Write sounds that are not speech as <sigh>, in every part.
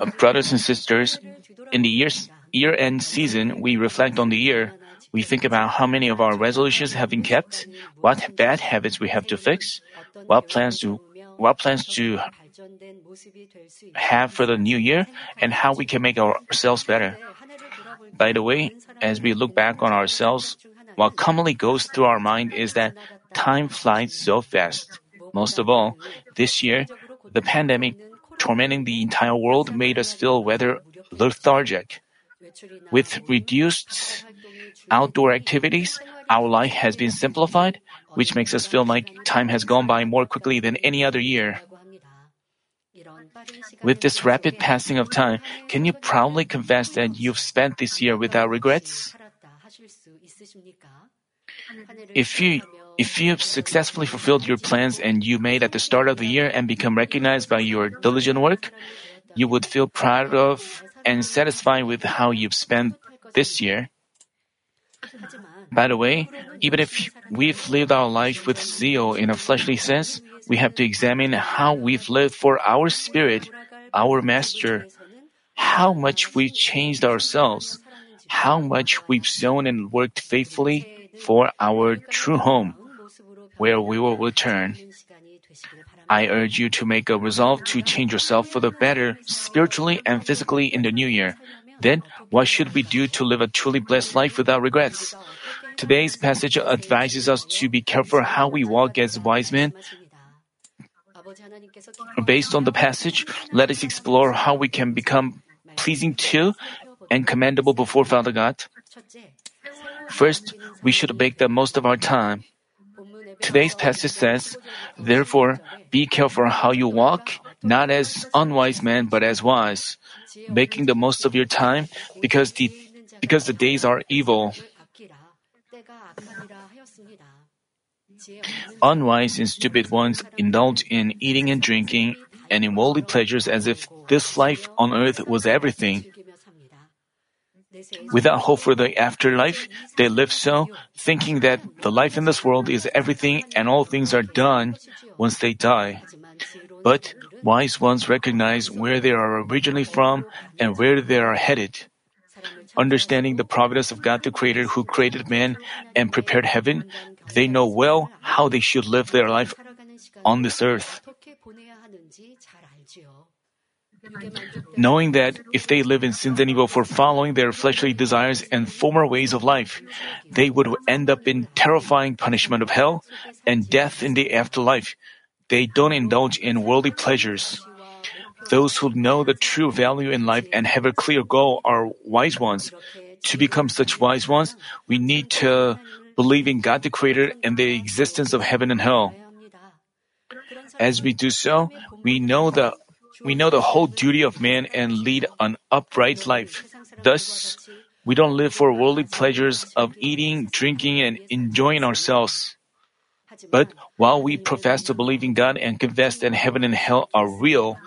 Uh, brothers and sisters, in the year's year-end season, we reflect on the year. We think about how many of our resolutions have been kept, what bad habits we have to fix, what plans to what plans to have for the new year, and how we can make ourselves better. By the way, as we look back on ourselves, what commonly goes through our mind is that time flies so fast. Most of all, this year, the pandemic tormenting the entire world made us feel rather lethargic. With reduced outdoor activities, our life has been simplified, which makes us feel like time has gone by more quickly than any other year. With this rapid passing of time, can you proudly confess that you've spent this year without regrets? If you if you've successfully fulfilled your plans and you made at the start of the year and become recognized by your diligent work, you would feel proud of and satisfied with how you've spent this year. By the way, even if we've lived our life with zeal in a fleshly sense, we have to examine how we've lived for our spirit, our master, how much we've changed ourselves, how much we've sown and worked faithfully for our true home, where we will return. I urge you to make a resolve to change yourself for the better spiritually and physically in the new year. Then, what should we do to live a truly blessed life without regrets? Today's passage advises us to be careful how we walk as wise men. Based on the passage, let us explore how we can become pleasing to and commendable before Father God. First, we should make the most of our time. Today's passage says, Therefore, be careful how you walk, not as unwise men, but as wise, making the most of your time because the, because the days are evil. Unwise and stupid ones indulge in eating and drinking and in worldly pleasures as if this life on earth was everything. Without hope for the afterlife, they live so, thinking that the life in this world is everything and all things are done once they die. But wise ones recognize where they are originally from and where they are headed. Understanding the providence of God the Creator who created man and prepared heaven, they know well how they should live their life on this earth. Knowing that if they live in sins and evil for following their fleshly desires and former ways of life, they would end up in terrifying punishment of hell and death in the afterlife. They don't indulge in worldly pleasures. Those who know the true value in life and have a clear goal are wise ones. To become such wise ones, we need to believe in God the Creator and the existence of heaven and hell. As we do so, we know the we know the whole duty of man and lead an upright life. Thus, we don't live for worldly pleasures of eating, drinking, and enjoying ourselves. But while we profess to believe in God and confess that heaven and hell are real,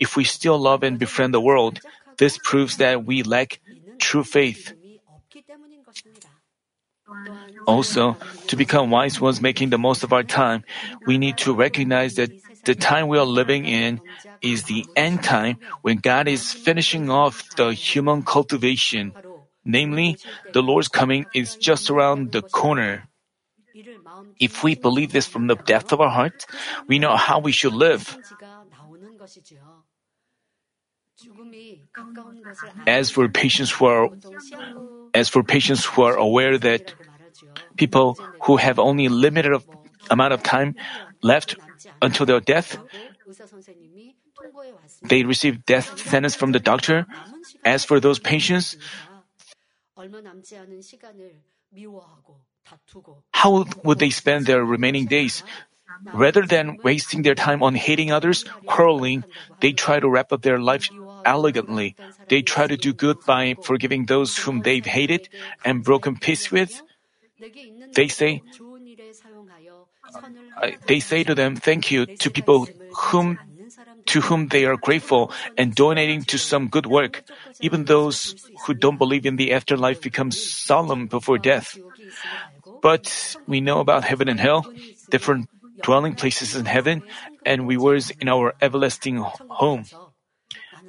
if we still love and befriend the world, this proves that we lack true faith. Also, to become wise ones making the most of our time, we need to recognize that the time we are living in is the end time when God is finishing off the human cultivation. Namely, the Lord's coming is just around the corner. If we believe this from the depth of our heart, we know how we should live. As for patients who are as for patients who are aware that people who have only limited amount of time left until their death, they receive death sentence from the doctor. As for those patients, how would they spend their remaining days? Rather than wasting their time on hating others, quarreling, they try to wrap up their life elegantly. They try to do good by forgiving those whom they've hated and broken peace with. They say, they say to them thank you to people whom to whom they are grateful and donating to some good work. Even those who don't believe in the afterlife become solemn before death. But we know about heaven and hell, different dwelling places in heaven, and we were in our everlasting home.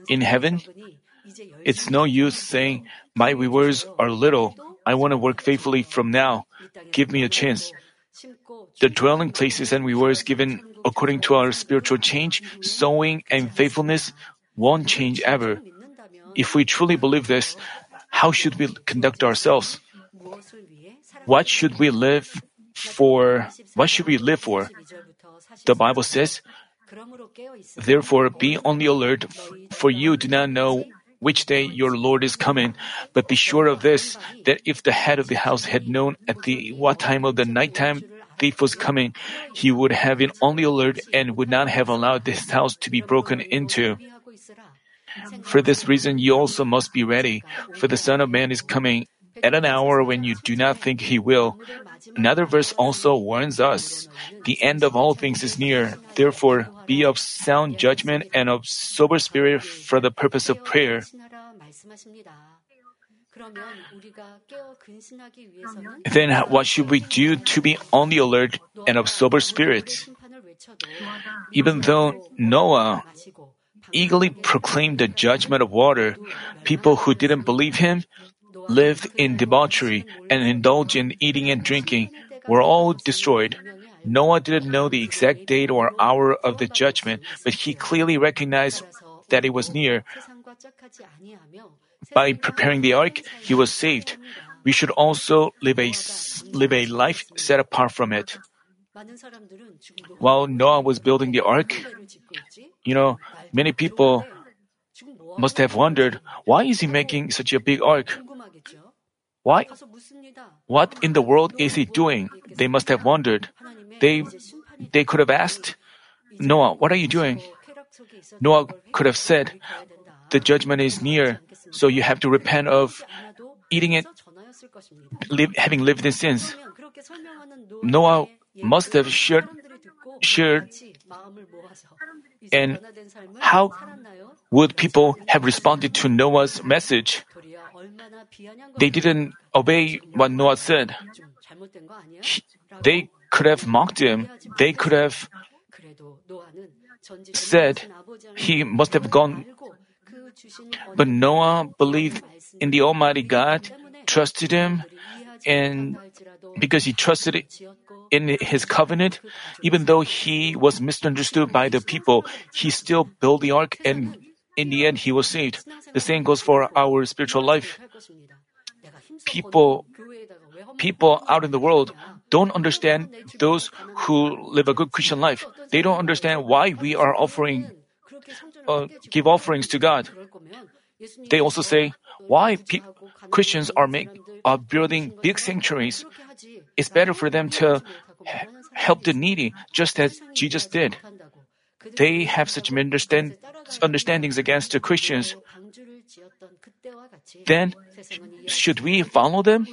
in heaven, it's no use saying, My rewards are little. I want to work faithfully from now. Give me a chance. The dwelling places and rewards given according to our spiritual change, sowing, and faithfulness won't change ever. If we truly believe this, how should we conduct ourselves? What should we live for? What should we live for? The Bible says, Therefore, be on the alert, for you do not know which day your Lord is coming. But be sure of this, that if the head of the house had known at the what time of the night time thief was coming, he would have been on the alert and would not have allowed this house to be broken into. For this reason, you also must be ready, for the Son of Man is coming at an hour when you do not think he will. Another verse also warns us the end of all things is near. Therefore, be of sound judgment and of sober spirit for the purpose of prayer. Then, what should we do to be on the alert and of sober spirit? Even though Noah eagerly proclaimed the judgment of water, people who didn't believe him lived in debauchery and indulged in eating and drinking were all destroyed. Noah didn't know the exact date or hour of the judgment, but he clearly recognized that it was near. By preparing the ark, he was saved. We should also live a, live a life set apart from it. While Noah was building the ark, you know, many people must have wondered, why is he making such a big ark? Why? What in the world is he doing? They must have wondered. They, they could have asked, Noah, what are you doing? Noah could have said, the judgment is near, so you have to repent of eating it, live, having lived in sins. Noah must have shared, shared, and how would people have responded to Noah's message? They didn't obey what Noah said. He, they could have mocked him. They could have said he must have gone. But Noah believed in the Almighty God, trusted Him, and because he trusted in His covenant, even though he was misunderstood by the people, he still built the ark and in the end he was saved. The same goes for our spiritual life people people out in the world don't understand those who live a good Christian life. They don't understand why we are offering uh, give offerings to God. They also say why pe- Christians are make, are building big sanctuaries. It's better for them to help the needy, just as Jesus did. They have such understand, understandings against the Christians. Then, should we follow them?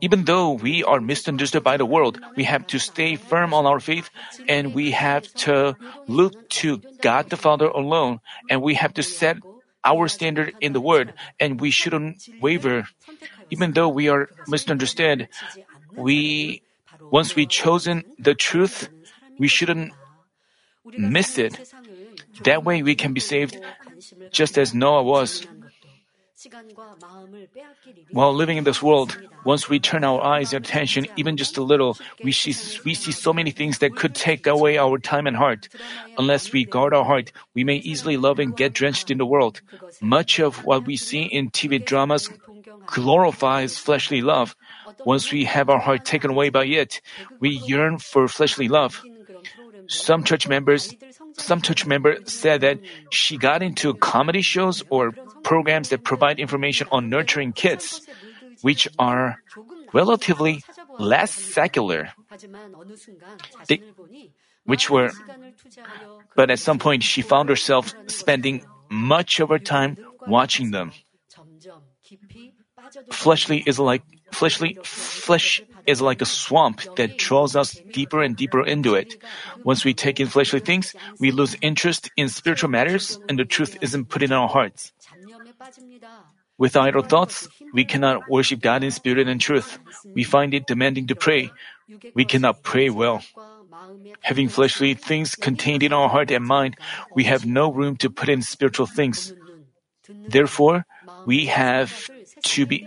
Even though we are misunderstood by the world, we have to stay firm on our faith and we have to look to God the Father alone and we have to set our standard in the Word and we shouldn't waver. Even though we are misunderstood, we, once we chosen the truth, we shouldn't miss it. That way we can be saved just as Noah was. While living in this world, once we turn our eyes and attention even just a little, we see, we see so many things that could take away our time and heart. Unless we guard our heart, we may easily love and get drenched in the world. Much of what we see in TV dramas glorifies fleshly love. Once we have our heart taken away by it, we yearn for fleshly love. Some church members some church member said that she got into comedy shows or programs that provide information on nurturing kids, which are relatively less secular. They, which were, but at some point she found herself spending much of her time watching them. Fleshly is like fleshly flesh is like a swamp that draws us deeper and deeper into it. Once we take in fleshly things, we lose interest in spiritual matters and the truth isn't put in our hearts. With idle thoughts, we cannot worship God in spirit and truth. We find it demanding to pray. We cannot pray well. Having fleshly things contained in our heart and mind, we have no room to put in spiritual things. Therefore, we have to be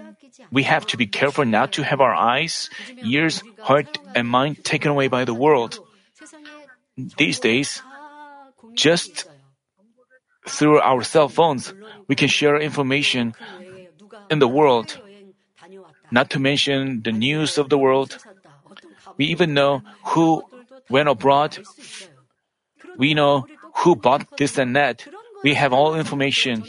we have to be careful not to have our eyes, ears, heart, and mind taken away by the world. These days, just through our cell phones, we can share information in the world, not to mention the news of the world. We even know who went abroad. We know who bought this and that. We have all information.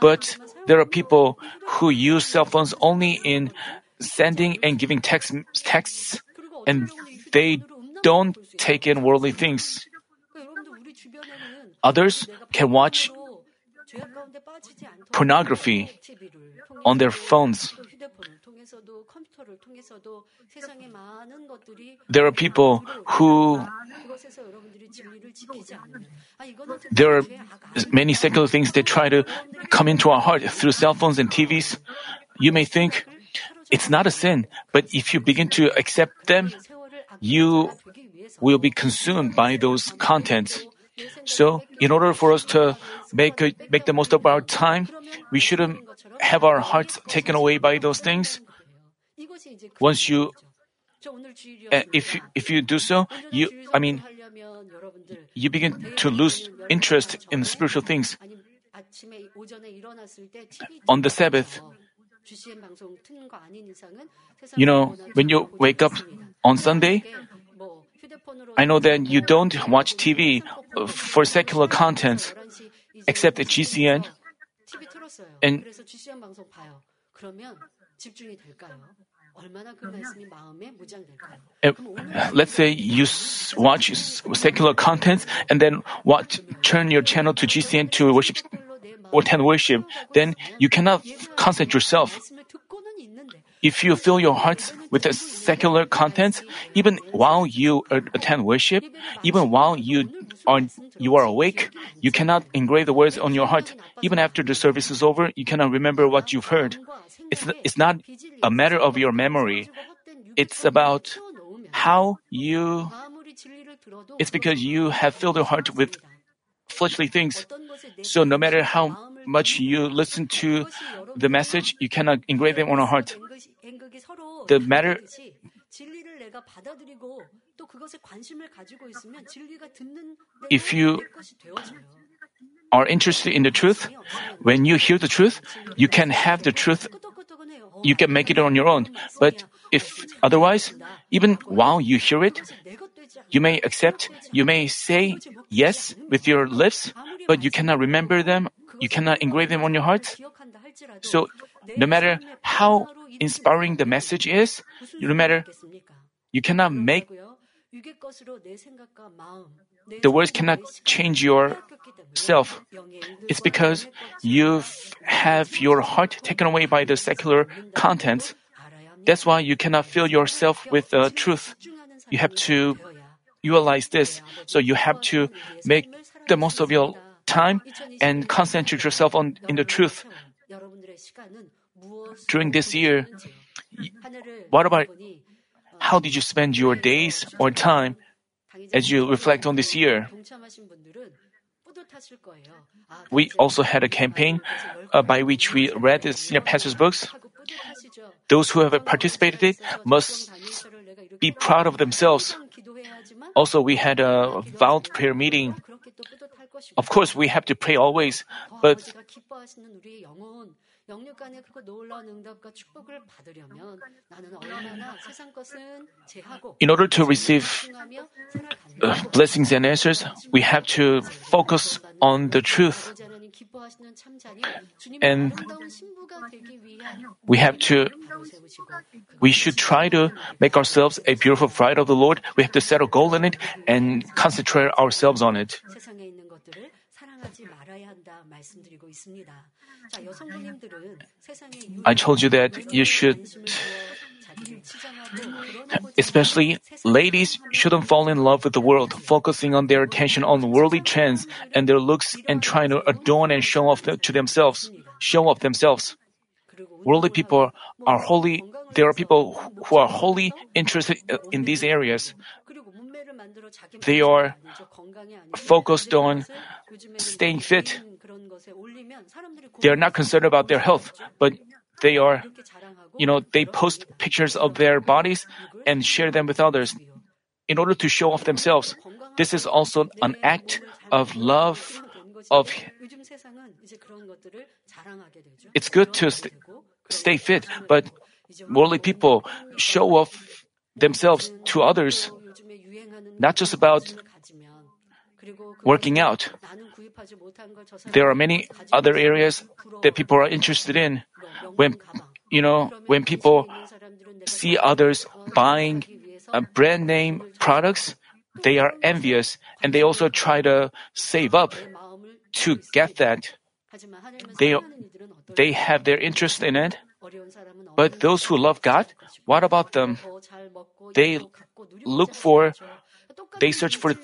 But there are people who use cell phones only in sending and giving text, texts, and they don't take in worldly things. Others can watch pornography on their phones. There are people who there are many secular things that try to come into our heart through cell phones and TVs. You may think it's not a sin, but if you begin to accept them, you will be consumed by those contents. So, in order for us to make a, make the most of our time, we shouldn't have our hearts taken away by those things. Once you, uh, if if you do so, you I mean, you begin to lose interest in spiritual things. On the Sabbath, you know, when you wake up on Sunday, I know that you don't watch TV for secular contents, except at GCN. And Uh, let's say you watch secular content and then watch, turn your channel to GCN to worship or attend worship, then you cannot concentrate yourself. If you fill your hearts with the secular content, even while you attend worship, even while you are you are awake, you cannot engrave the words on your heart. Even after the service is over, you cannot remember what you've heard. It's it's not a matter of your memory. It's about how you. It's because you have filled your heart with fleshly things. So no matter how much you listen to the message, you cannot engrave them on our heart. The matter if you are interested in the truth, when you hear the truth, you can have the truth. You can make it on your own. But if otherwise, even while you hear it, you may accept, you may say yes with your lips, but you cannot remember them, you cannot engrave them on your heart. So, no matter how inspiring the message is, no matter you cannot make the words cannot change yourself. It's because you have your heart taken away by the secular contents. That's why you cannot fill yourself with the truth. You have to realize this. So you have to make the most of your time and concentrate yourself on in the truth. During this year, what about how did you spend your days or time as you reflect on this year? We also had a campaign uh, by which we read the senior pastor's books. Those who have participated it must be proud of themselves. Also, we had a vowed prayer meeting. Of course, we have to pray always, but in order to receive uh, blessings and answers, we have to focus on the truth. And we have to, we should try to make ourselves a beautiful bride of the Lord. We have to set a goal in it and concentrate ourselves on it. I told you that you should, especially ladies shouldn't fall in love with the world, focusing on their attention on worldly trends and their looks and trying to adorn and show off to themselves, show off themselves. worldly people are wholly, there are people who are wholly interested in these areas. They are focused on staying fit. They are not concerned about their health, but they are, you know, they post pictures of their bodies and share them with others in order to show off themselves. This is also an act of love of it's good to st- stay fit, but worldly people show off themselves to others, not just about working out. There are many other areas that people are interested in. When, you know, when people see others buying brand name products, they are envious and they also try to save up to get that. They, they have their interest in it. But those who love God, what about them? They look for, they search for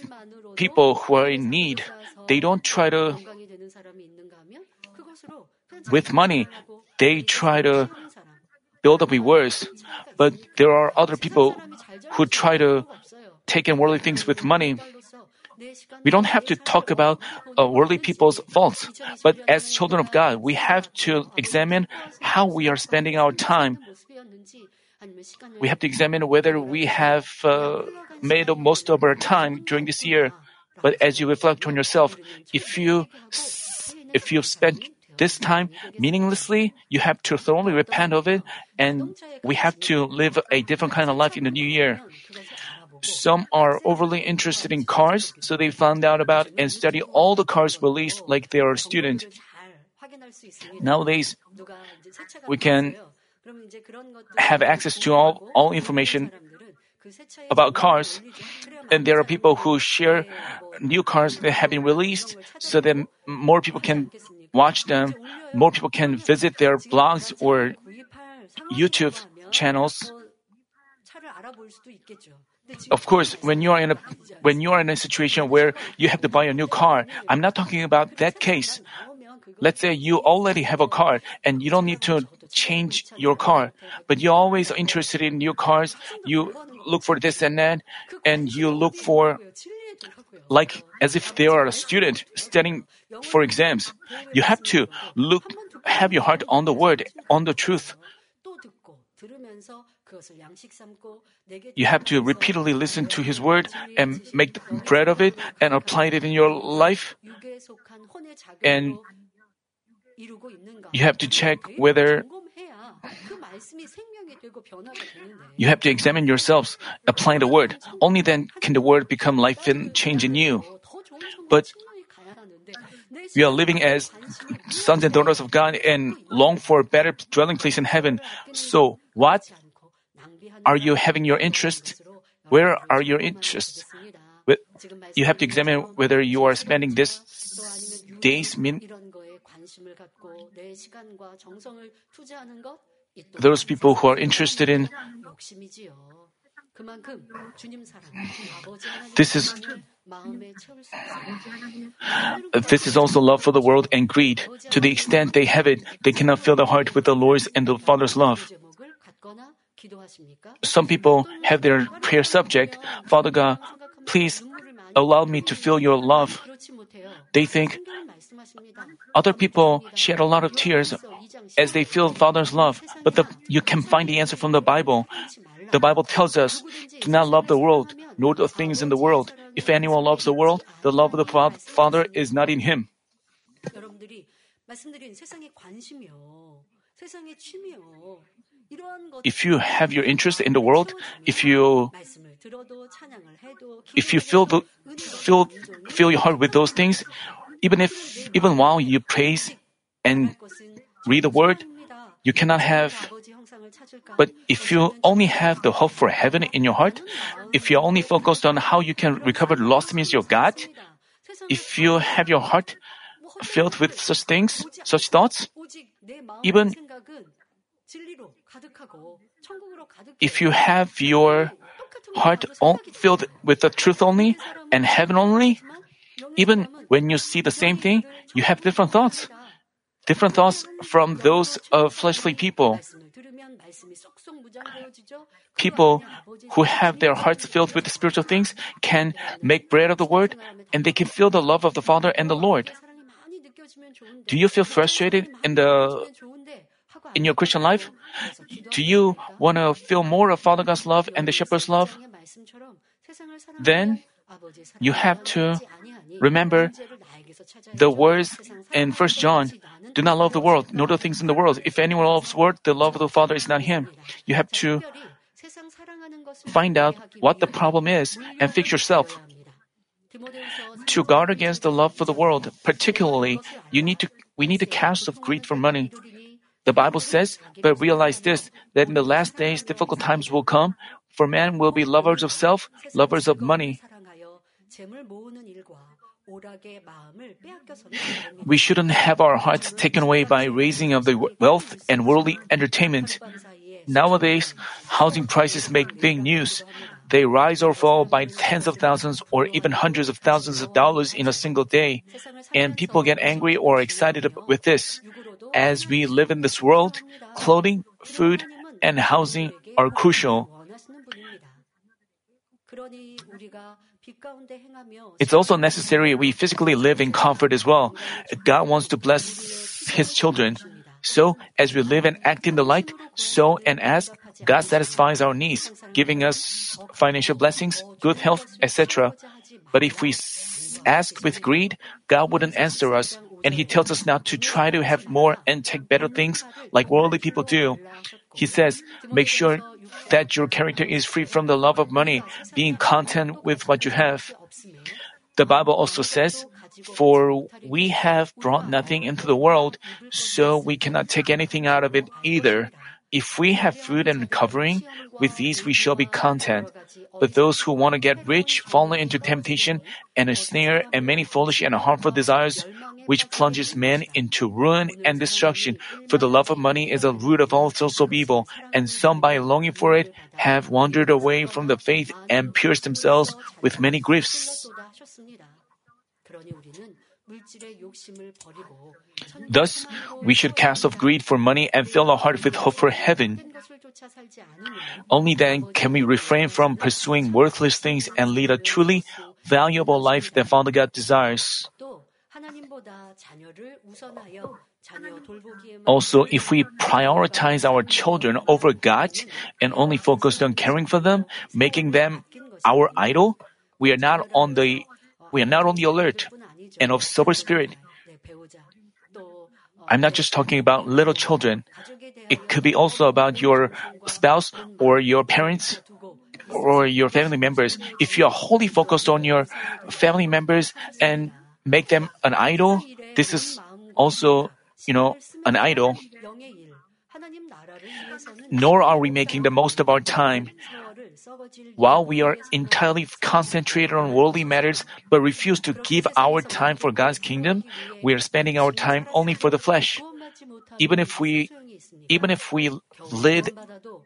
people who are in need. They don't try to, with money, they try to build up rewards. But there are other people who try to take in worldly things with money. We don't have to talk about uh, worldly people's faults, but as children of God, we have to examine how we are spending our time. We have to examine whether we have uh, made the most of our time during this year. But as you reflect on yourself, if you if you've spent this time meaninglessly, you have to thoroughly repent of it, and we have to live a different kind of life in the new year. Some are overly interested in cars, so they found out about and study all the cars released like they are a student. Nowadays, we can have access to all, all information about cars, and there are people who share new cars that have been released so that more people can watch them, more people can visit their blogs or YouTube channels. Of course, when you are in a when you are in a situation where you have to buy a new car, I'm not talking about that case. Let's say you already have a car and you don't need to change your car, but you're always interested in new cars. You look for this and that, and you look for like as if they are a student studying for exams. You have to look, have your heart on the word, on the truth. You have to repeatedly listen to His word and make bread of it and apply it in your life. And you have to check whether you have to examine yourselves, applying the word. Only then can the word become life and change in you. But we are living as sons and daughters of God and long for a better dwelling place in heaven. So, what are you having your interest? Where are your interests? You have to examine whether you are spending this days min- those people who are interested in this is uh, this is also love for the world and greed. To the extent they have it, they cannot fill the heart with the Lord's and the Father's love. Some people have their prayer subject, Father God, please allow me to feel your love. They think other people shed a lot of tears as they feel Father's love, but the, you can find the answer from the Bible. The Bible tells us, do not love the world, nor the things in the world. If anyone loves the world, the love of the Father is not in him. If you have your interest in the world, if you if you fill the fill fill your heart with those things, even if even while you praise and read the word, you cannot have. But if you only have the hope for heaven in your heart, if you're only focused on how you can recover lost means your God, if you have your heart filled with such things, such thoughts, even if you have your heart filled with the truth only and heaven only, even when you see the same thing, you have different thoughts. different thoughts from those of fleshly people. People who have their hearts filled with spiritual things can make bread of the word and they can feel the love of the Father and the Lord. Do you feel frustrated in the in your Christian life? Do you want to feel more of Father God's love and the shepherd's love? Then you have to remember the words in 1 John do not love the world, nor the things in the world. If anyone loves the world, the love of the Father is not him. You have to find out what the problem is and fix yourself. To guard against the love for the world, particularly, you need to we need to cast off greed for money. The Bible says, but realize this, that in the last days difficult times will come, for men will be lovers of self, lovers of money. <laughs> We shouldn't have our hearts taken away by raising of the wealth and worldly entertainment. Nowadays, housing prices make big news. They rise or fall by tens of thousands or even hundreds of thousands of dollars in a single day. And people get angry or excited with this. As we live in this world, clothing, food, and housing are crucial. It's also necessary we physically live in comfort as well. God wants to bless His children. So, as we live and act in the light, so and ask, God satisfies our needs, giving us financial blessings, good health, etc. But if we ask with greed, God wouldn't answer us, and He tells us not to try to have more and take better things like worldly people do. He says, make sure that your character is free from the love of money, being content with what you have. The Bible also says, For we have brought nothing into the world, so we cannot take anything out of it either. If we have food and covering, with these we shall be content. But those who want to get rich fall into temptation and a snare and many foolish and harmful desires, which plunges men into ruin and destruction. For the love of money is the root of all sorts of evil, and some by longing for it have wandered away from the faith and pierced themselves with many griefs. Thus, we should cast off greed for money and fill our heart with hope for heaven. Only then can we refrain from pursuing worthless things and lead a truly valuable life that Father God desires. Also, if we prioritize our children over God and only focus on caring for them, making them our idol, we are not on the we are not on the alert and of sober spirit. I'm not just talking about little children. It could be also about your spouse or your parents or your family members. If you are wholly focused on your family members and make them an idol, this is also, you know, an idol. Nor are we making the most of our time. While we are entirely concentrated on worldly matters but refuse to give our time for God's kingdom, we are spending our time only for the flesh. Even if we even if we lead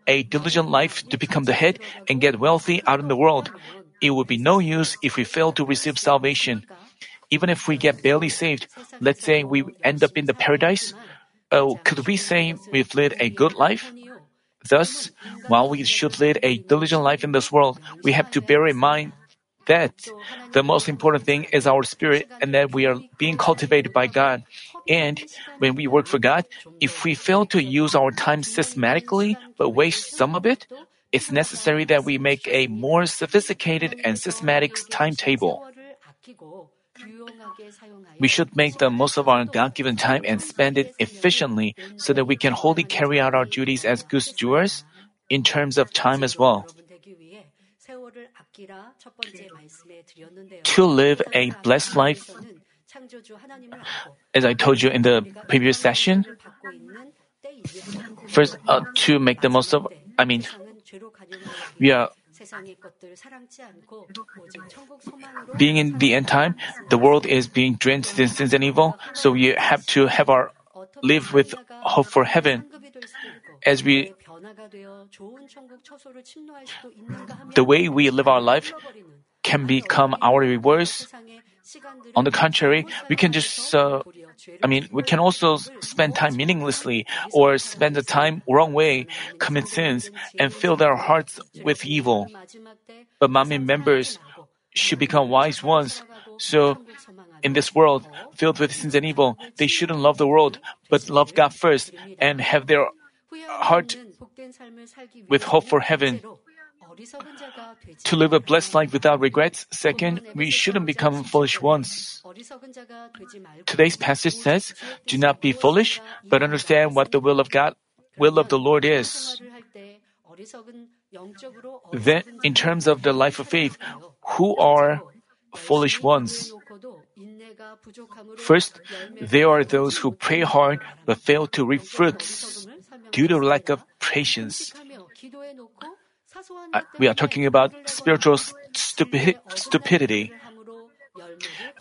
a diligent life to become the head and get wealthy out in the world, it would be no use if we fail to receive salvation. Even if we get barely saved, let's say we end up in the paradise, oh, could we say we've led a good life? Thus, while we should lead a diligent life in this world, we have to bear in mind that the most important thing is our spirit and that we are being cultivated by God. And when we work for God, if we fail to use our time systematically but waste some of it, it's necessary that we make a more sophisticated and systematic timetable. We should make the most of our God given time and spend it efficiently so that we can wholly carry out our duties as good stewards in terms of time as well. To live a blessed life, as I told you in the previous session, first, uh, to make the most of, I mean, we are being in the end time, the world is being drenched in sins and evil, so we have to have our live with hope for heaven. As we the way we live our life can become our rewards. On the contrary, we can just uh, I mean, we can also spend time meaninglessly or spend the time wrong way, commit sins, and fill their hearts with evil. But Manmin members should become wise ones. So, in this world filled with sins and evil, they shouldn't love the world, but love God first and have their heart with hope for heaven. To live a blessed life without regrets. Second, we shouldn't become foolish ones. Today's passage says, Do not be foolish, but understand what the will of God, will of the Lord is. Then, in terms of the life of faith, who are foolish ones? First, there are those who pray hard but fail to reap fruits due to lack of patience. We are talking about spiritual stupi- stupidity.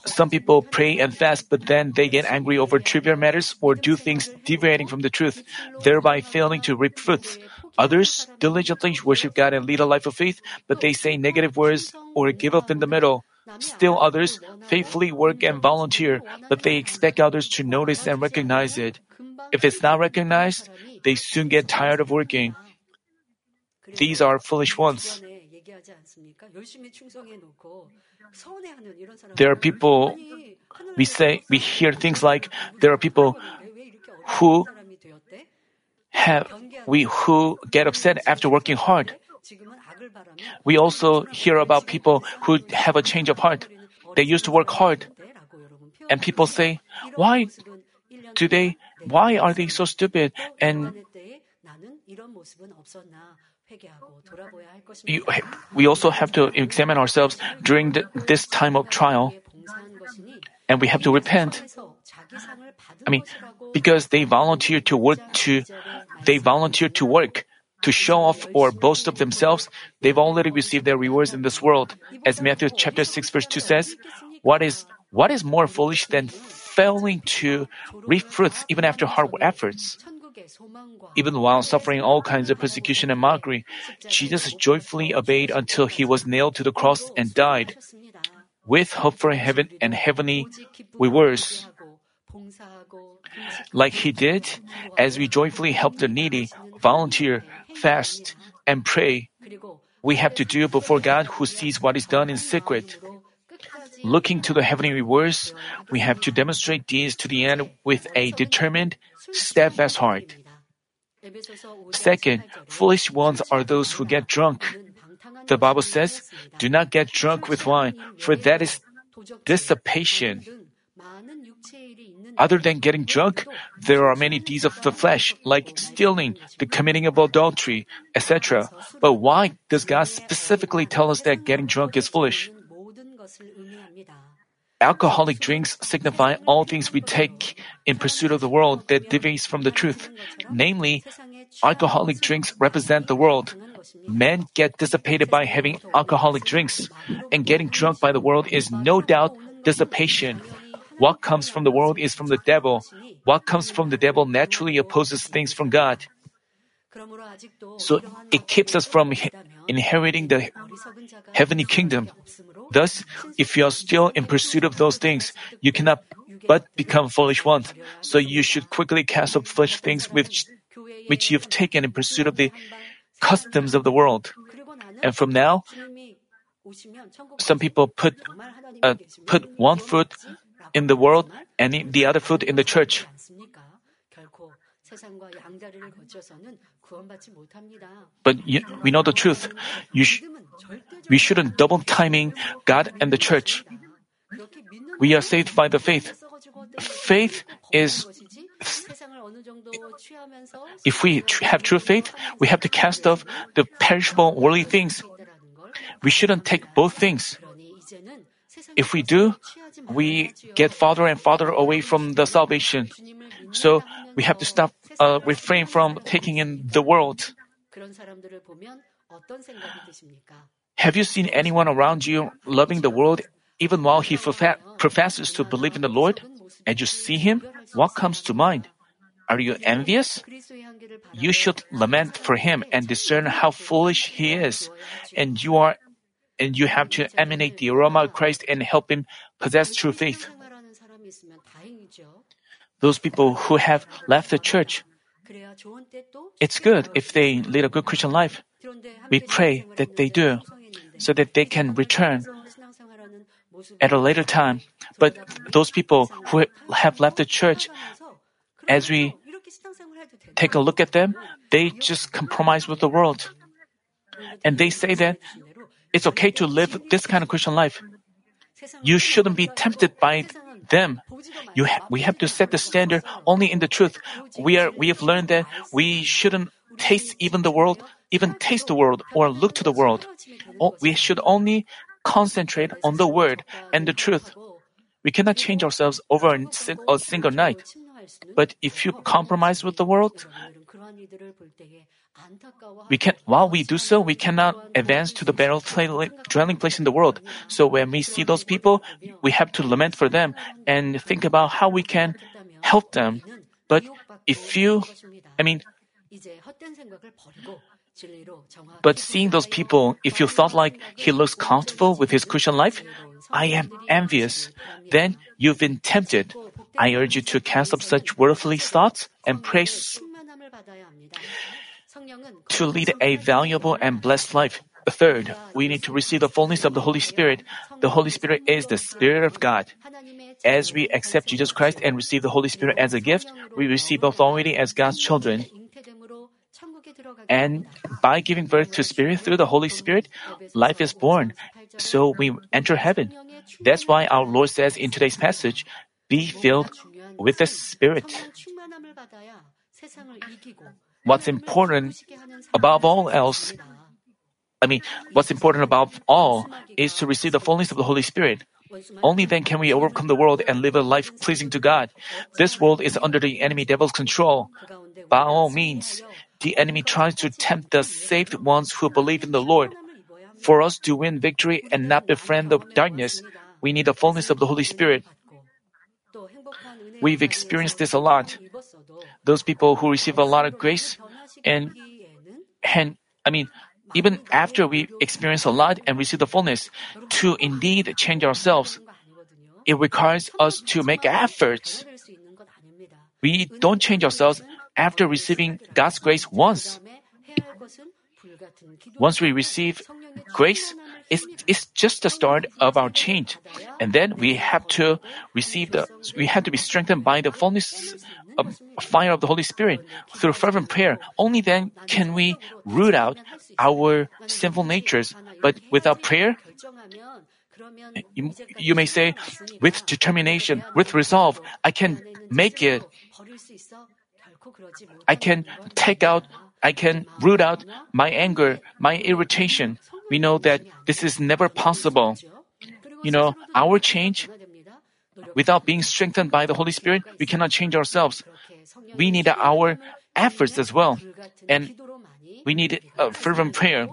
Some people pray and fast, but then they get angry over trivial matters or do things deviating from the truth, thereby failing to reap fruits. Others diligently worship God and lead a life of faith, but they say negative words or give up in the middle. Still others faithfully work and volunteer, but they expect others to notice and recognize it. If it's not recognized, they soon get tired of working. These are foolish ones. There are people, we say, we hear things like, there are people who have, we, who get upset after working hard. We also hear about people who have a change of heart. They used to work hard. And people say, why do they, why are they so stupid? And we also have to examine ourselves during the, this time of trial. And we have to repent. I mean, because they volunteer to work to, they volunteer to work to show off or boast of themselves, they've already received their rewards in this world. As Matthew chapter 6 verse 2 says, what is, what is more foolish than failing to reap fruits even after hard efforts? Even while suffering all kinds of persecution and mockery, Jesus joyfully obeyed until he was nailed to the cross and died. With hope for heaven and heavenly rewards. Like he did, as we joyfully help the needy, volunteer, fast, and pray, we have to do before God who sees what is done in secret. Looking to the heavenly rewards, we have to demonstrate these to the end with a determined, steadfast heart. Second, foolish ones are those who get drunk. The Bible says, Do not get drunk with wine, for that is dissipation. Other than getting drunk, there are many deeds of the flesh, like stealing, the committing of adultery, etc. But why does God specifically tell us that getting drunk is foolish? Alcoholic drinks signify all things we take in pursuit of the world that deviates from the truth. Namely, alcoholic drinks represent the world. Men get dissipated by having alcoholic drinks, and getting drunk by the world is no doubt dissipation. What comes from the world is from the devil. What comes from the devil naturally opposes things from God. So it keeps us from inheriting the heavenly kingdom. Thus, if you are still in pursuit of those things, you cannot but become foolish ones. So you should quickly cast off foolish things which, which you've taken in pursuit of the customs of the world. And from now, some people put uh, put one foot in the world and the other foot in the church. But you, we know the truth. Sh- we shouldn't double timing God and the church. We are saved by the faith. Faith is if we have true faith, we have to cast off the perishable worldly things. We shouldn't take both things. If we do, we get farther and farther away from the salvation. So we have to stop, uh, refrain from taking in the world. Have you seen anyone around you loving the world even while he professes to believe in the Lord? And you see him, what comes to mind? Are you envious? You should lament for him and discern how foolish he is, and you are and you have to emanate the aroma of Christ and help him possess true faith. those people who have left the church, it's good if they lead a good Christian life. We pray that they do, so that they can return at a later time. But those people who have left the church, as we take a look at them, they just compromise with the world. And they say that it's okay to live this kind of Christian life. You shouldn't be tempted by them. You ha- we have to set the standard only in the truth. We are we have learned that we shouldn't taste even the world, even taste the world or look to the world. we should only concentrate on the word and the truth. We cannot change ourselves over a single night. But if you compromise with the world, we can, while we do so, we cannot advance to the better dwelling place in the world. So when we see those people, we have to lament for them and think about how we can help them. But if you, I mean, but seeing those people, if you thought like he looks comfortable with his Christian life, I am envious. Then you've been tempted. I urge you to cast up such worldly thoughts and pray to lead a valuable and blessed life. Third, we need to receive the fullness of the Holy Spirit. The Holy Spirit is the Spirit of God. As we accept Jesus Christ and receive the Holy Spirit as a gift, we receive authority as God's children. And by giving birth to Spirit through the Holy Spirit, life is born. So we enter heaven. That's why our Lord says in today's passage, be filled with the Spirit. What's important above all else, I mean, what's important above all is to receive the fullness of the Holy Spirit. Only then can we overcome the world and live a life pleasing to God. This world is under the enemy devil's control. By all means, the enemy tries to tempt the saved ones who believe in the Lord. For us to win victory and not befriend the darkness, we need the fullness of the Holy Spirit. We've experienced this a lot. Those people who receive a lot of grace and, and I mean, even after we experience a lot and receive the fullness, to indeed change ourselves, it requires us to make efforts. We don't change ourselves after receiving God's grace once. Once we receive grace, it's, it's just the start of our change. And then we have to receive the, we have to be strengthened by the fullness fire of the Holy Spirit through fervent prayer. Only then can we root out our sinful natures. But without prayer, you, you may say, with determination, with resolve, I can make it. I can take out, I can root out my anger, my irritation. We know that this is never possible. You know, our change, without being strengthened by the Holy Spirit, we cannot change ourselves. We need our efforts as well. And we need a fervent prayer.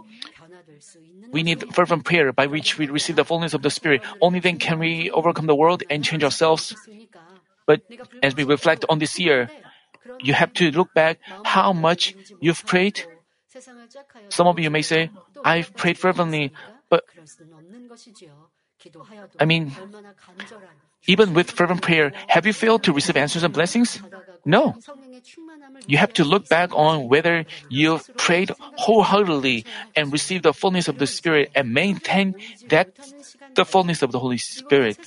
We need fervent prayer by which we receive the fullness of the Spirit. Only then can we overcome the world and change ourselves. But as we reflect on this year, you have to look back how much you've prayed. Some of you may say, I've prayed fervently, but I mean, even with fervent prayer, have you failed to receive answers and blessings? No. You have to look back on whether you've prayed wholeheartedly and received the fullness of the Spirit and maintain that the fullness of the Holy Spirit.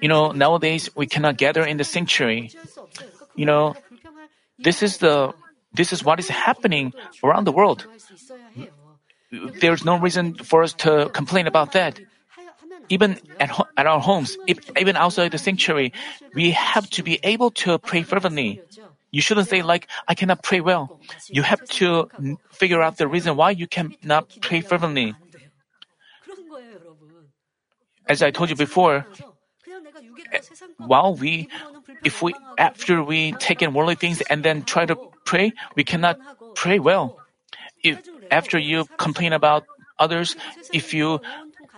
You know, nowadays we cannot gather in the sanctuary. You know, this is the this is what is happening around the world. There's no reason for us to complain about that. Even at, ho- at our homes, if, even outside the sanctuary, we have to be able to pray fervently. You shouldn't say like, I cannot pray well. You have to figure out the reason why you cannot pray fervently. As I told you before, eh, while we, if we, after we take in worldly things and then try to pray, we cannot pray well. If, after you complain about others, if you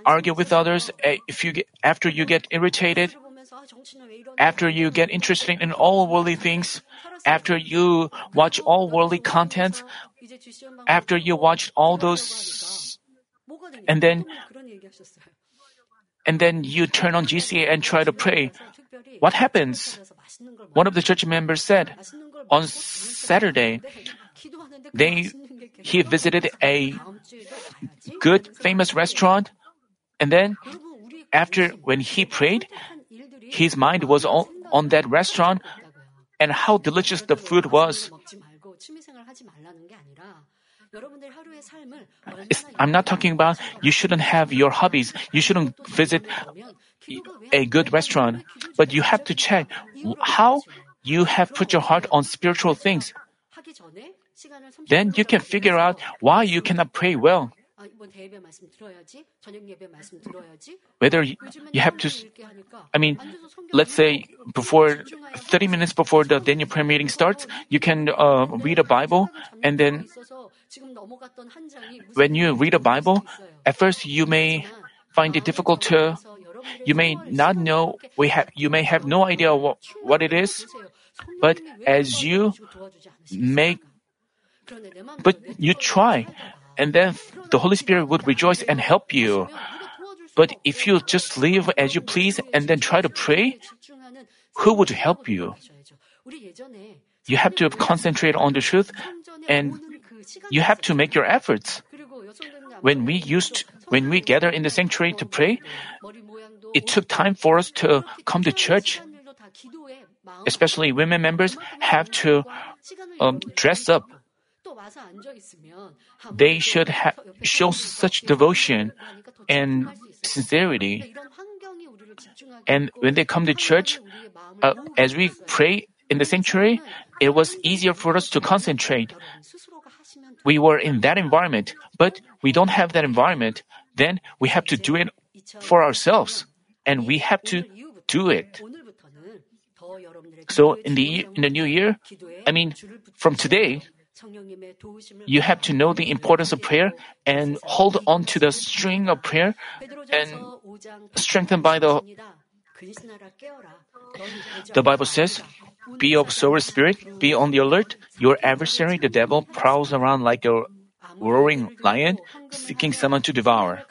argue with others, eh, if you get, after you get irritated, after you get interested in all worldly things, after you watch all worldly content, after you watch all those, and then, and then you turn on GCN and try to pray. What happens? One of the church members said, on Saturday, they he visited a good famous restaurant and then after when he prayed his mind was on, on that restaurant and how delicious the food was I'm not talking about you shouldn't have your hobbies. You shouldn't visit a good restaurant. But you have to check how you have put your heart on spiritual things. Then you can figure out why you cannot pray well. Whether you have to, I mean, let's say before 30 minutes before the Daniel prayer meeting starts, you can uh, read a Bible and then when you read a Bible, at first you may find it difficult to, you may not know, we have, you may have no idea what, what it is, but as you make, but you try, and then the Holy Spirit would rejoice and help you. But if you just live as you please and then try to pray, who would help you? You have to concentrate on the truth and you have to make your efforts. When we used when we gather in the sanctuary to pray, it took time for us to come to church. Especially women members have to um, dress up. They should ha- show such devotion and sincerity. And when they come to church, uh, as we pray in the sanctuary, it was easier for us to concentrate. we were in that environment, but we don't have that environment, then we have to do it for ourselves, and we have to do it. So in the in the new year, I mean, from today, you have to know the importance of prayer and hold on to the string of prayer and strengthened by the the Bible says, be of sober spirit, be on the alert. Your adversary, the devil, prowls around like a roaring lion, seeking someone to devour.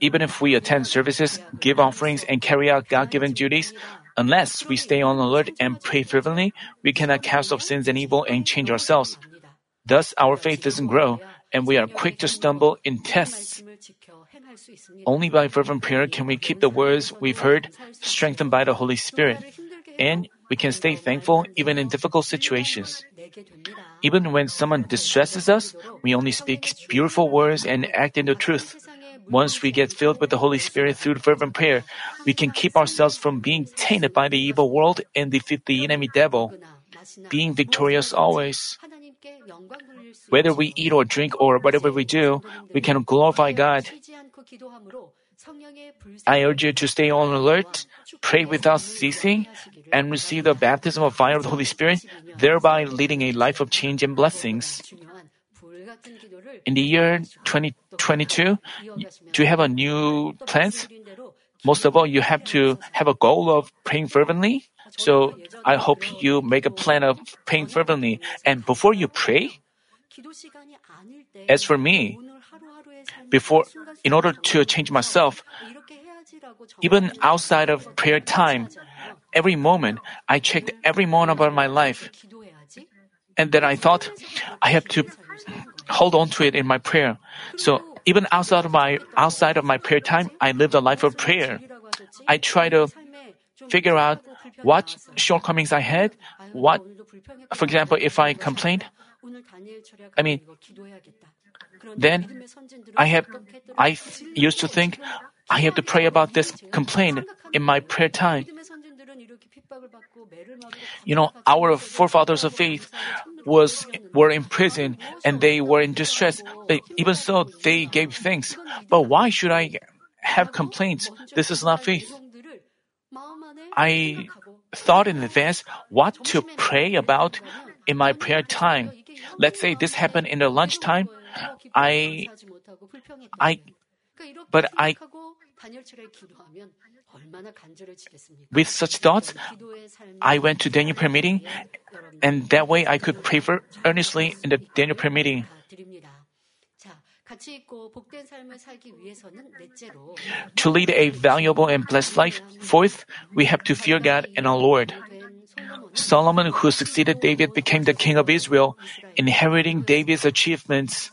Even if we attend services, give offerings, and carry out God given duties, unless we stay on alert and pray fervently, we cannot cast off sins and evil and change ourselves. Thus, our faith doesn't grow, and we are quick to stumble in tests. Only by fervent prayer can we keep the words we've heard strengthened by the Holy Spirit, and we can stay thankful even in difficult situations. Even when someone distresses us, we only speak beautiful words and act in the truth. Once we get filled with the Holy Spirit through fervent prayer, we can keep ourselves from being tainted by the evil world and defeat the enemy devil, being victorious always. Whether we eat or drink or whatever we do, we can glorify God. I urge you to stay on alert, pray without ceasing, and receive the baptism of fire of the Holy Spirit, thereby leading a life of change and blessings. In the year 2022, do you have a new plans? Most of all, you have to have a goal of praying fervently. So I hope you make a plan of praying fervently. And before you pray, as for me, before, in order to change myself, even outside of prayer time, every moment, I checked every moment of my life. And then I thought, I have to hold on to it in my prayer. So even outside of my, outside of my prayer time, I live a life of prayer. I try to figure out what shortcomings I had, what, for example, if I complained, I mean, then I have, I used to think I have to pray about this complaint in my prayer time. You know, our forefathers of faith was were in prison and they were in distress. But even so, they gave thanks. But why should I have complaints? This is not faith. I thought in advance what to pray about in my prayer time. Let's say this happened in the lunchtime. I, I, but I, with such thoughts, I went to Daniel prayer meeting, and that way I could pray for earnestly in the Daniel prayer meeting. To lead a valuable and blessed life, fourth, we have to fear God and our Lord. Solomon, who succeeded David, became the king of Israel, inheriting David's achievements.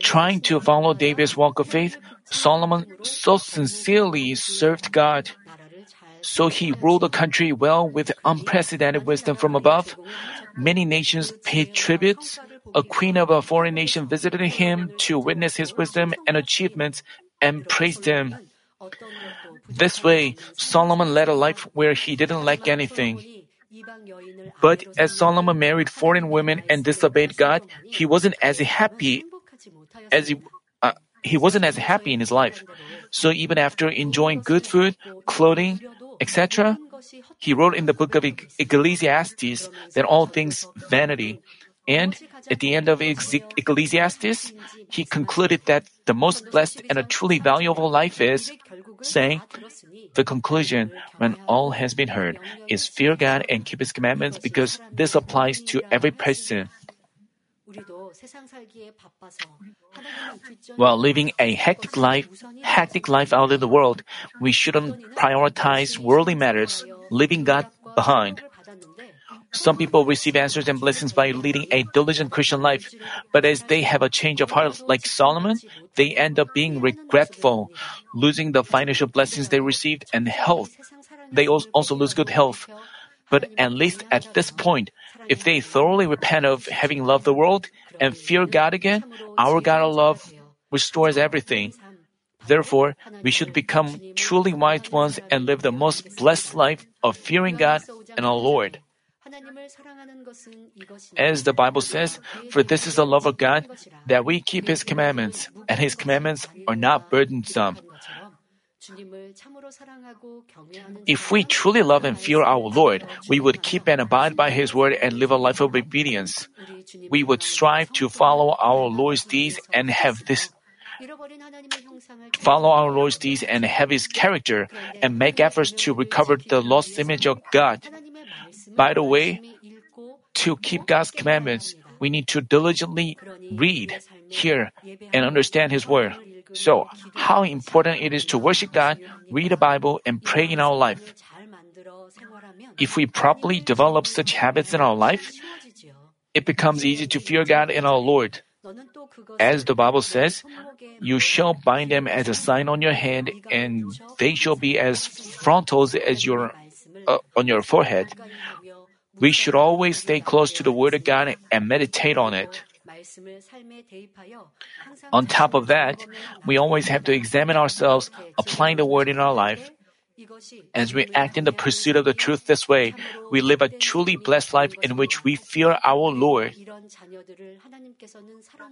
Trying to follow David's walk of faith, Solomon so sincerely served God. So he ruled the country well with unprecedented wisdom from above. Many nations paid tributes. A queen of a foreign nation visited him to witness his wisdom and achievements and praised him. This way, Solomon led a life where he didn't lack anything. But as Solomon married foreign women and disobeyed God, he wasn't as happy as he, uh, he wasn't as happy in his life. So even after enjoying good food, clothing, etc., he wrote in the book of Ecclesiastes that all things vanity. And at the end of Ecclesiastes, he concluded that the most blessed and a truly valuable life is, saying, the conclusion, when all has been heard, is fear God and keep His commandments because this applies to every person. While living a hectic life, hectic life out in the world, we shouldn't prioritize worldly matters, leaving God behind. Some people receive answers and blessings by leading a diligent Christian life, but as they have a change of heart like Solomon, they end up being regretful, losing the financial blessings they received and health. They also lose good health. But at least at this point, if they thoroughly repent of having loved the world and fear God again, our God of love restores everything. Therefore, we should become truly wise ones and live the most blessed life of fearing God and our Lord. As the Bible says, for this is the love of God, that we keep His commandments, and His commandments are not burdensome. If we truly love and fear our Lord, we would keep and abide by His word and live a life of obedience. We would strive to follow our Lord's deeds and have this <laughs> follow our Lord's deeds and have His character and make efforts to recover the lost image of God. By the way, to keep God's commandments, we need to diligently read, hear, and understand His Word. So, how important it is to worship God, read the Bible, and pray in our life. If we properly develop such habits in our life, it becomes easy to fear God and our Lord. As the Bible says, you shall bind them as a sign on your hand, and they shall be as frontals as your uh, on your forehead. We should always stay close to the Word of God and meditate on it. On top of that, we always have to examine ourselves, applying the Word in our life. As we act in the pursuit of the truth this way, we live a truly blessed life in which we fear our Lord.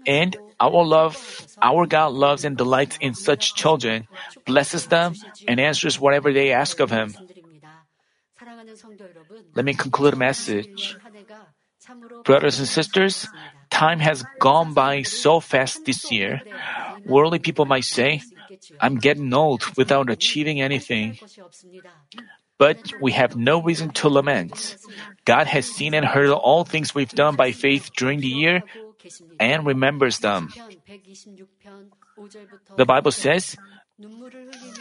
And our love, our God loves and delights in such children, blesses them, and answers whatever they ask of Him. Let me conclude the message. Brothers and sisters, time has gone by so fast this year. Worldly people might say, I'm getting old without achieving anything. But we have no reason to lament. God has seen and heard all things we've done by faith during the year and remembers them. The Bible says,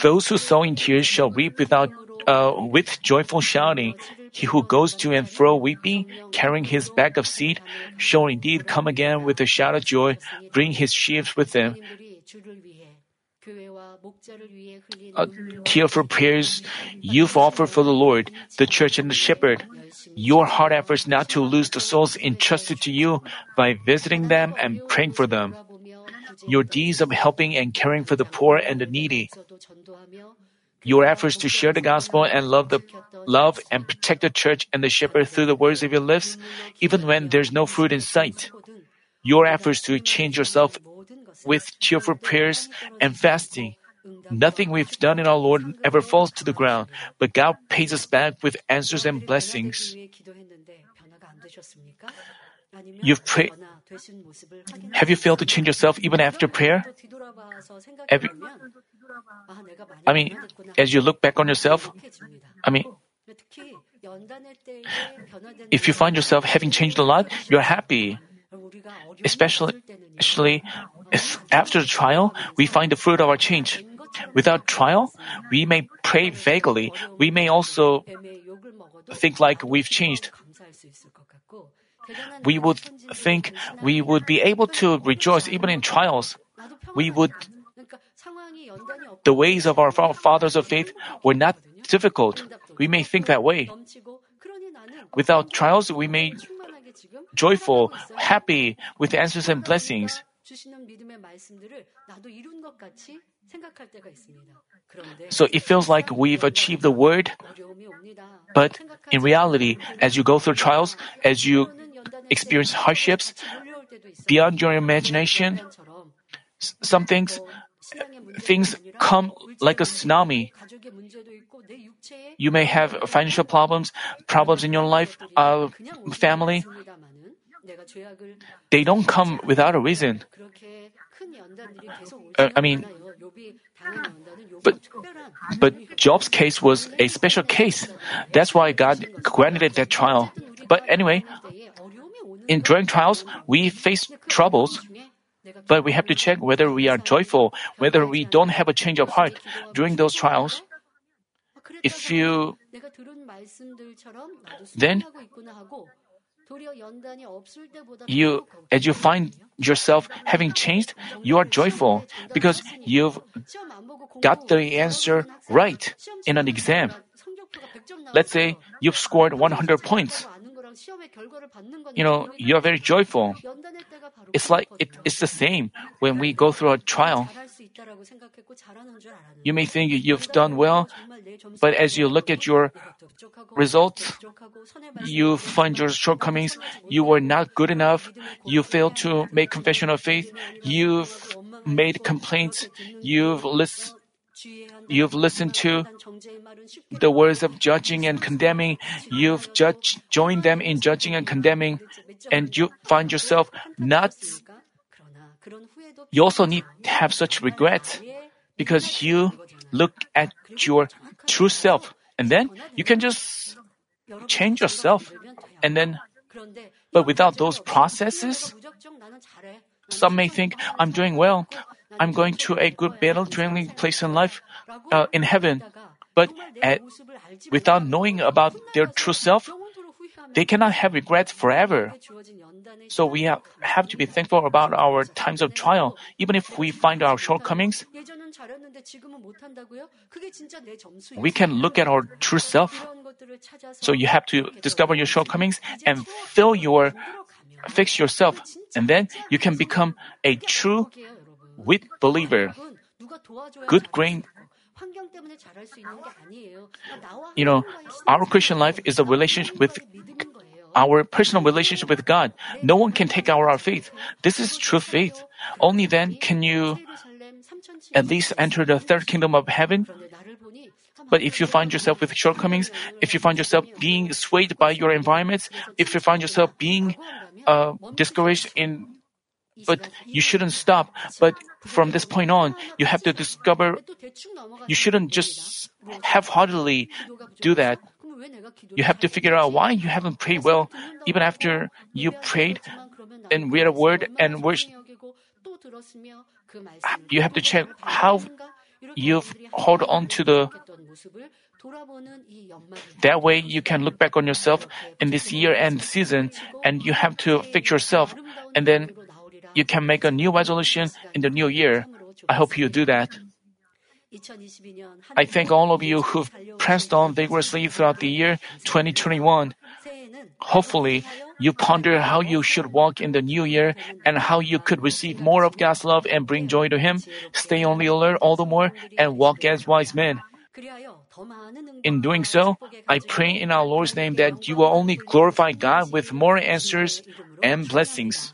Those who sow in tears shall reap without uh, with joyful shouting. He who goes to and fro weeping, carrying his bag of seed, shall indeed come again with a shout of joy, bring his sheaves with him. A tearful prayers you've offered for the Lord, the church, and the shepherd. Your hard efforts not to lose the souls entrusted to you by visiting them and praying for them. Your deeds of helping and caring for the poor and the needy your efforts to share the gospel and love the love and protect the church and the shepherd through the words of your lips, even when there's no fruit in sight. Your efforts to change yourself with cheerful prayers and fasting. Nothing we've done in our Lord ever falls to the ground, but God pays us back with answers and blessings. You've prayed. Have you failed to change yourself even after prayer? You, I mean, as you look back on yourself, I mean, if you find yourself having changed a lot, you're happy. Especially, especially if after the trial, we find the fruit of our change. Without trial, we may pray vaguely. We may also think like we've changed. We would think we would be able to rejoice even in trials. We would the ways of our fathers of faith were not difficult. We may think that way. Without trials, we may joyful, happy with answers and blessings. So it feels like we've achieved the word, but in reality, as you go through trials, as you experience hardships beyond your imagination, some things things come like a tsunami. You may have financial problems, problems in your life, uh, family. They don't come without a reason. Uh, I mean, but but Job's case was a special case. That's why God granted that trial. But anyway, in during trials, we face troubles. But we have to check whether we are joyful, whether we don't have a change of heart during those trials. If you then you as you find yourself having changed, you are joyful because you've got the answer right in an exam. Let's say you've scored 100 points you know, you are very joyful. It's like it, it's the same when we go through a trial. You may think you've done well, but as you look at your results, you find your shortcomings. You were not good enough. You failed to make confession of faith. You've made complaints. You've listened You've listened to the words of judging and condemning. You've judged, joined them in judging and condemning, and you find yourself not. You also need to have such regrets because you look at your true self, and then you can just change yourself, and then. But without those processes, some may think I'm doing well. I'm going to a good battle dwelling place in life, uh, in heaven. But at, without knowing about their true self, they cannot have regrets forever. So we have, to be thankful about our times of trial, even if we find our shortcomings. We can look at our true self. So you have to discover your shortcomings and fill your, fix yourself, and then you can become a true with believer. Good grain. You know, our Christian life is a relationship with our personal relationship with God. No one can take our, our faith. This is true faith. Only then can you at least enter the third kingdom of heaven. But if you find yourself with shortcomings, if you find yourself being swayed by your environments, if you find yourself being uh, discouraged in but you shouldn't stop. But from this point on, you have to discover, you shouldn't just half-heartedly do that. You have to figure out why you haven't prayed well, even after you prayed and read a word and worship. You have to check how you've held on to the that way you can look back on yourself in this year and season and you have to fix yourself and then you can make a new resolution in the new year. I hope you do that. I thank all of you who've pressed on vigorously throughout the year 2021. Hopefully, you ponder how you should walk in the new year and how you could receive more of God's love and bring joy to Him. Stay on the alert all the more and walk as wise men. In doing so, I pray in our Lord's name that you will only glorify God with more answers and blessings.